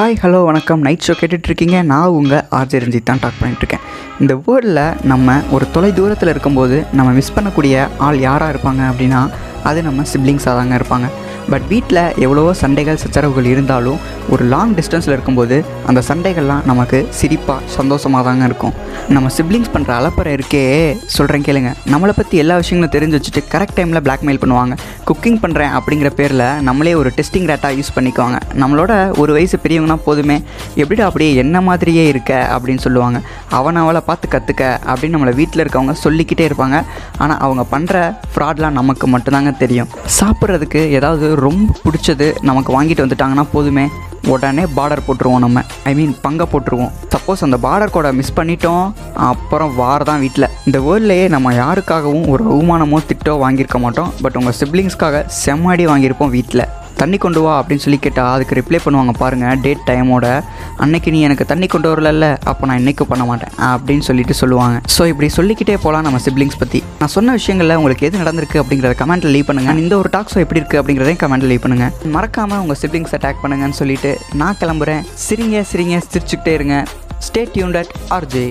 Hi hello வணக்கம். Night show கேட்டுட்ருக்கீங்க. நான் உங்கள் ஆர்ஜே ரஞ்சித் தான் டாக் பண்ணிட்டுருக்கேன் இந்த வேர்ல்டில் நம்ம ஒரு தொலை தூரத்தில் இருக்கும்போது நம்ம மிஸ் பண்ணக்கூடிய ஆள் யாராக இருப்பாங்க அப்படின்னா அது நம்ம சிப்ளிங்ஸாக தாங்க இருப்பாங்க. பட் வீட்டில் எவ்வளவோ சண்டைகள் சச்சரவுகள் இருந்தாலும் ஒரு லாங் டிஸ்டன்ஸில் இருக்கும்போது அந்த சண்டைகள்லாம் நமக்கு சிரிப்பாக சந்தோஷமாக தாங்க இருக்கும். நம்ம சிப்ளிங்ஸ் பண்ணுற அலப்பறை இருக்கே சொல்கிறேன் கேளுங்க. நம்மளை பற்றி எல்லா விஷயங்களும் தெரிஞ்சு வச்சுட்டு கரெக்ட் டைமில் பிளாக்மெயில் பண்ணுவாங்க. குக்கிங் பண்ணுறேன் அப்படிங்கிற பேரில் நம்மளே ஒரு டெஸ்டிங் ரேட்டாக யூஸ் பண்ணிக்குவாங்க. நம்மளோட ஒரு வயசு பெரியவங்கன்னா போதுமே எப்படிடா அப்படியே என்ன மாதிரியே இருக்க? அப்படின்னு சொல்லுவாங்க. அவனை அவளை பார்த்து கற்றுக்க அப்படின்னு நம்மளை வீட்டில் இருக்கவங்க சொல்லிக்கிட்டே இருப்பாங்க. ஆனால் அவங்க பண்ணுற ஃப்ராட்லாம் நமக்கு மட்டும்தாங்க தெரியும். சாப்பிட்றதுக்கு ஏதாவது ரொம்ப பிடிச்சது நமக்கு வாங்கிட்டு வந்துட்டாங்கன்னா போதுமே. உடனே பார்டர் போட்டுருவோம் நம்ம. ஐ மீன் பங்கை போட்டுருவோம். சப்போஸ் அந்த பார்டர் கோடை மிஸ் பண்ணிட்டோம் அப்புறம் வார் தான் வீட்டில் இந்த வேர்ல்ட்லேயே நம்ம யாருக்காகவும் ஒரு அவமானமோ திட்டோ வாங்கியிருக்க மாட்டோம். பட் உங்கள் சிப்ளிங்ஸ்க்காக செம்மாடி வாங்கியிருப்போம் வீட்டில் தண்ணி கொண்டு வா அப்படின்னு சொல்லி கேட்டால் அதுக்கு ரிப்ளை பண்ணுவாங்க பாருங்கள் டேட் டைமோட அன்னைக்கு நீ எனக்கு தண்ணி கொண்டு வரலல்ல அப்போ நான் இன்றைக்கும் பண்ண மாட்டேன் அப்படின்னு சொல்லிட்டு சொல்லுவாங்க. ஸோ இப்படி சொல்லிக்கிட்டே போகலாம் நம்ம சிப்ளிங்ஸ் பற்றி நான் சொன்ன விஷயங்களில் உங்களுக்கு எது நடந்திருக்கு அப்படிங்கிறத கமெண்ட்டில் லீவ் பண்ணுங்கள் இந்த ஒரு டாக் ஷோ எப்படி இருக்குது அப்படிங்கிறதையும் கமெண்ட்டில் லீவ் பண்ணுங்கள் மறக்காமல் உங்கள் சிப்ளிங்ஸ் அட்டாக் பண்ணுங்கன்னு சொல்லிட்டு நான் கிளம்புறேன். சிரிங்க சிரிங்க சிரிச்சுக்கிட்டே இருங்க. Stay tuned at RJ